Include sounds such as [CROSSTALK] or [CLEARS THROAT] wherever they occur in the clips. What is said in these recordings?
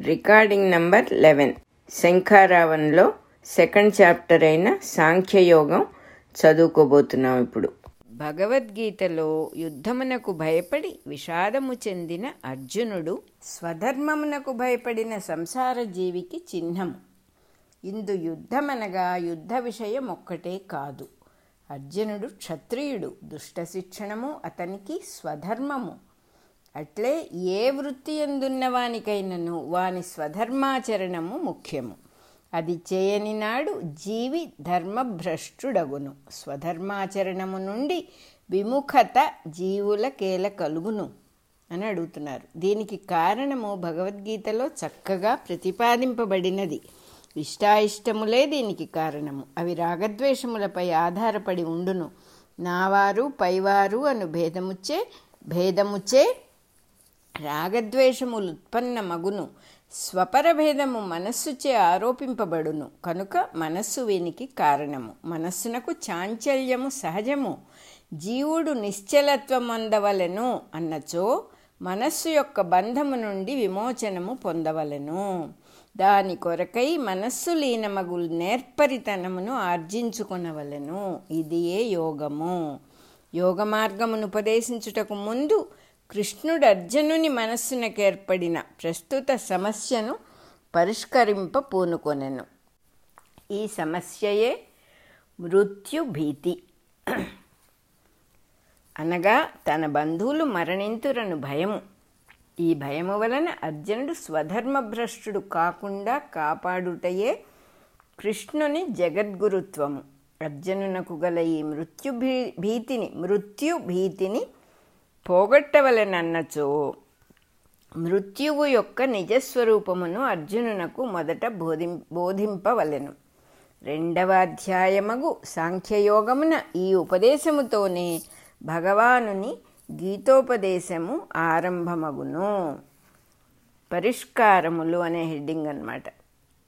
Recording number eleven. శంఖారావంలో second chapter అయిన సాంఖ్యయోగం చదువుకోబోతున్నాం ఇప్పుడు. భగవద్గీతలో యుద్ధమునకు భయపడి విషాదము చెందిన అర్జునుడు స్వధర్మమునకు భయపడిన సంసార జీవికి చిహ్నము. ఇందు యుద్ధమనగా యుద్ధ విషయం ఒక్కటే కాదు. అర్జునుడు క్షత్రియుడు. దుష్ట శిక్షణము అతనికి స్వధర్మము. అట్లే ఏ వృత్తి ఎందున్నవానికైనను వాని స్వధర్మాచరణము ముఖ్యము. అది చేయని నాడు జీవి ధర్మభ్రష్టుడగును. స్వధర్మాచరణము నుండి విముఖత జీవులకేల కలుగును అని అడుగుతున్నారు. దీనికి కారణము భగవద్గీతలో చక్కగా ప్రతిపాదింపబడినది. ఇష్టాయిష్టములే దీనికి కారణము. అవి రాగద్వేషములపై ఆధారపడి ఉండును. నావారు పైవారు అను భేదముచ్చే భేదముచ్చే రాగద్వేషములు ఉత్పన్న మగును స్వపరభేదము మనస్సుచే ఆరోపింపబడును. కనుక మనస్సు వీనికి కారణము. మనస్సునకు చాంచల్యము సహజము. జీవుడు నిశ్చలత్వం అందవలెను అన్నచో మనస్సు యొక్క బంధము నుండి విమోచనము పొందవలెను. దాని కొరకై మనస్సు లీనమగు నేర్పరితనమును ఆర్జించుకొనవలెను. ఇది ఏ యోగము. యోగ మార్గమును ఉపదేశించుటకు ముందు కృష్ణుడు అర్జునుని మనస్సునకేర్పడిన ప్రస్తుత సమస్యను పరిష్కరింప పూనుకొనెను. ఈ సమస్యయే మృత్యుభీతి అనగా తన బంధువులు మరణింతురను భయము. ఈ భయము వలన అర్జునుడు స్వధర్మభ్రష్టుడు కాకుండా కాపాడుటయే కృష్ణుని జగద్గురుత్వము. అర్జునునకు గల ఈ మృత్యు భీ భీతిని మృత్యు భీతిని పోగొట్టవలెనన్నచో మృత్యువు యొక్క నిజస్వరూపమును అర్జునునకు మొదట బోధిం బోధింపవలెను. రెండవ అధ్యాయమగు సాంఖ్యయోగమున ఈ ఉపదేశముతోనే భగవానుని గీతోపదేశము ఆరంభమగును. పరిష్కారములు అనే హెడ్డింగ్ అన్నమాట.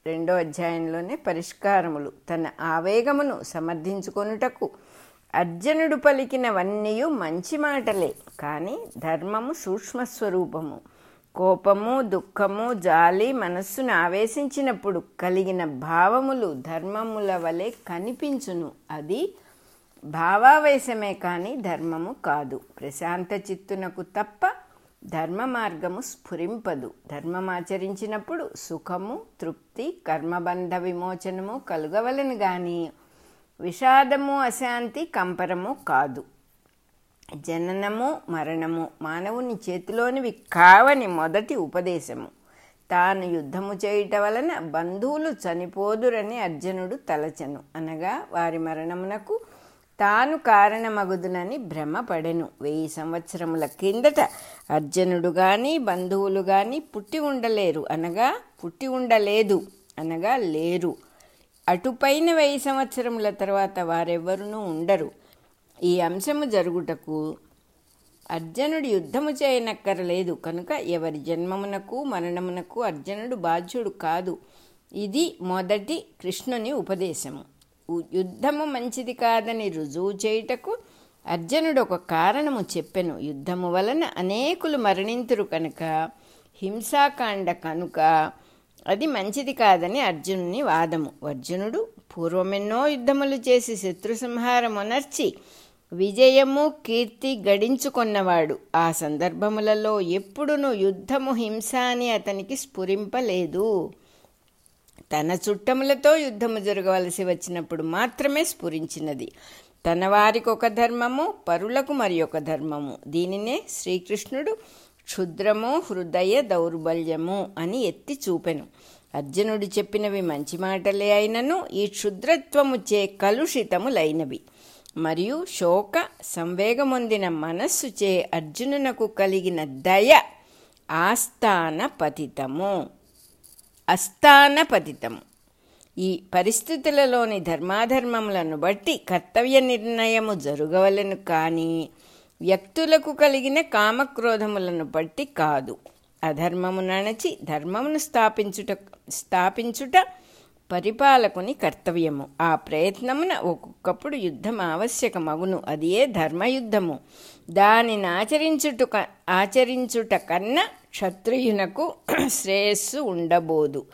రెండో అధ్యాయంలోనే పరిష్కారములు తన ఆవేగమును సమర్థించుకొనుటకు అర్జునుడు పలికినవన్నీ మంచి మాటలే కానీ ధర్మము సూక్ష్మస్వరూపము కోపము దుఃఖము జాలి మనస్సును ఆవేశించినప్పుడు కలిగిన భావములు ధర్మముల వలె కనిపించును. అది భావావేశమే కానీ ధర్మము కాదు. ప్రశాంత చిత్తునకు తప్ప ధర్మ మార్గము స్ఫురింపదు. ధర్మమాచరించినప్పుడు సుఖము తృప్తి కర్మబంధ విమోచనము కలుగవలను కానీ విషాదము అశాంతి కంపరము కాదు. జననము మరణము మానవుని చేతిలోనివి కావని మొదటి ఉపదేశము. తాను యుద్ధము చేయుట వలన బంధువులు చనిపోదురని అర్జునుడు తలచను. అనగా వారి మరణమునకు తాను కారణమగుదునని భ్రమపడెను. వెయ్యి సంవత్సరముల కిందట అర్జునుడు కానీ బంధువులు కానీ పుట్టి ఉండలేరు. అనగా పుట్టి ఉండలేదు. అనగా లేరు. అటుపైన వెయ్యి సంవత్సరముల తర్వాత వారెవ్వరూ ఉండరు. ఈ అంశము జరుగుటకు అర్జునుడు యుద్ధము చేయనక్కరలేదు. కనుక ఎవరి జన్మమునకు మరణమునకు అర్జునుడు బాధ్యుడు కాదు. ఇది మొదటి కృష్ణుని ఉపదేశము. యుద్ధము మంచిది కాదని రుజువు చేయుటకు అర్జునుడు ఒక కారణము చెప్పెను. యుద్ధము వలన అనేకులు మరణింతురు కనుక హింసాకాండ కనుక అది మంచిది కాదని అర్జునుని వాదము. అర్జునుడు పూర్వమెన్నో యుద్ధములు చేసి శత్రు సంహారమునర్చి విజయము కీర్తి గడించుకొన్నవాడు. ఆ సందర్భములలో ఎప్పుడునూ యుద్ధము హింస అని అతనికి స్ఫురింపలేదు. తన చుట్టములతో యుద్ధము జరగవలసి వచ్చినప్పుడు మాత్రమే స్ఫురించినది. తన వారికి ఒక ధర్మము పరులకు మరి ఒక ధర్మము. దీనినే శ్రీకృష్ణుడు క్షుద్రము హృదయ దౌర్బల్యము అని ఎత్తి చూపెను. అర్జునుడు చెప్పినవి మంచి మాటలే అయినను ఈ క్షుద్రత్వము చే కలుషితములైనవి. మరియు శోక సంవేగమొందిన మనస్సు చే అర్జునునకు కలిగిన దయ ఆస్థాన పతితము. అస్థాన పతితము. ఈ పరిస్థితులలోని ధర్మాధర్మములను బట్టి కర్తవ్య నిర్ణయము జరుగవలను కానీ వ్యక్తులకు కలిగిన కామక్రోధములను బట్టి కాదు. అధర్మము నణచి ధర్మమును స్థాపించుట స్థాపించుట పరిపాలకుని కర్తవ్యము. ఆ ప్రయత్నమున ఒక్కొక్కప్పుడు యుద్ధం ఆవశ్యకమగును. అది ఏ ధర్మయుద్ధము? దానిని ఆచరించుట ఆచరించుట కన్నా క్షత్రియునకు [CLEARS THROAT] శ్రేయస్సు ఉండబోదు.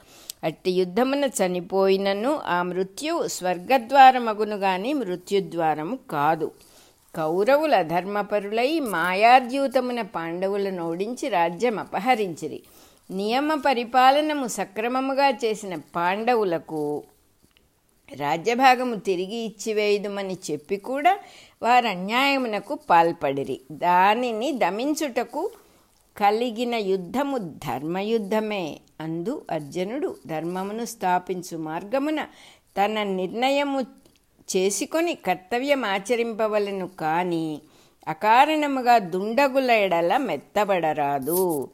అట్టి యుద్ధమున చనిపోయినను ఆ మృత్యువు స్వర్గద్వారమగును గాని మృత్యుద్వారము కాదు. కౌరవుల ధర్మపరులై మాయాద్యూతమున పాండవులను ఓడించి రాజ్యం అపహరించిరి. నియమ పరిపాలనము సక్రమముగా చేసిన పాండవులకు రాజ్యభాగము తిరిగి ఇచ్చివేయుదుమని చెప్పి కూడా వారు అన్యాయమునకు పాల్పడిరి. దానిని దమించుటకు కలిగిన యుద్ధము ధర్మయుద్ధమే అందు అర్జునుడు ధర్మమును స్థాపించు మార్గమున తన నిర్ణయము చేసుకొని కర్తవ్యం ఆచరింపవలను కానీ అకారణముగా దుండగుల ఎడల మెత్తబడరాదు.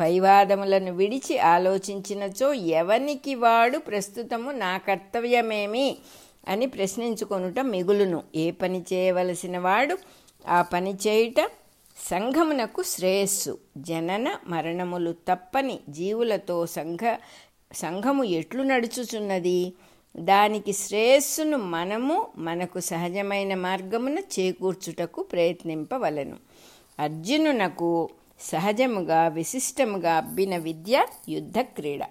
పైవాదములను విడిచి ఆలోచించినచో ఎవనికి వాడు ప్రస్తుతము నా కర్తవ్యమేమి అని ప్రశ్నించుకొనుట మిగులును. ఏ పని చేయవలసిన వాడు ఆ పని చేయుట సంఘమునకు శ్రేయస్సు. జనన మరణములు తప్పని జీవులతో సంఘ సంఘము ఎట్లు నడుచుచున్నది? దానికి శ్రేయస్సును మనము మనకు సహజమైన మార్గమున చేకూర్చుటకు ప్రయత్నింపవలను. అర్జునునకు సహజముగా విశిష్టముగా అబ్బిన విద్య యుద్ధ క్రీడ.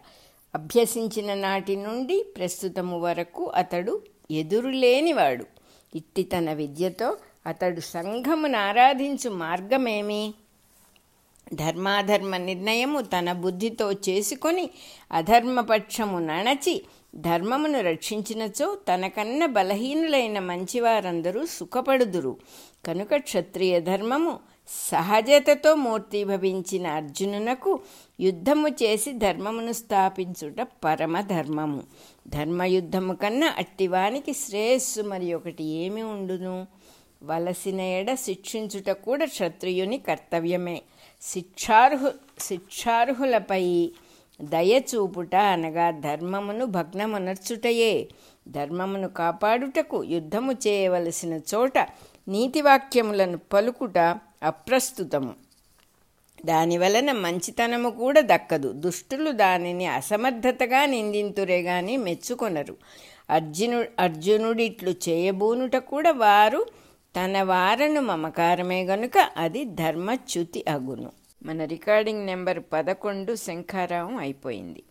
అభ్యసించిన నాటి నుండి ప్రస్తుతము వరకు అతడు ఎదురులేనివాడు. ఇట్టి తన విద్యతో అతడు సంఘమును ఆరాధించు మార్గమేమి? ధర్మాధర్మ నిర్ణయము తన బుద్ధితో చేసుకొని అధర్మపక్షము నణచి ధర్మమును రక్షించినచో తనకన్న బలహీనులైన మంచివారందరూ సుఖపడుదురు. కనుక క్షత్రియ ధర్మము సహజతతో మూర్తిభవించిన అర్జునునకు యుద్ధము చేసి ధర్మమును స్థాపించుట పరమ ధర్మము ధర్మయుద్ధము కన్నా అట్టివానికి శ్రేయస్సు మరి ఒకటి ఏమి ఉండును? వలసిన ఎడ శిక్షించుట కూడా క్షత్రియుని కర్తవ్యమే. శిక్షార్హు శిక్షార్హులపై దయచూపుట అనగా ధర్మమును భగ్నమనర్చుటయే. ధర్మమును కాపాడుటకు యుద్ధము చేయవలసిన చోట నీతివాక్యములను పలుకుట అప్రస్తుతము. దాని వలన మంచితనము కూడా దక్కదు. దుష్టులు దానిని అసమర్థతగా నిందింతురే గాని మెచ్చుకొనరు. అర్జును అర్జునుడిట్లు చేయబూనుట కూడా వారు తన వారను మమకారమే గనుక అది ధర్మచ్యుతి అగును. మన రికార్డింగ్ నెంబర్ పదకొండు శంఖారావం అయిపోయింది.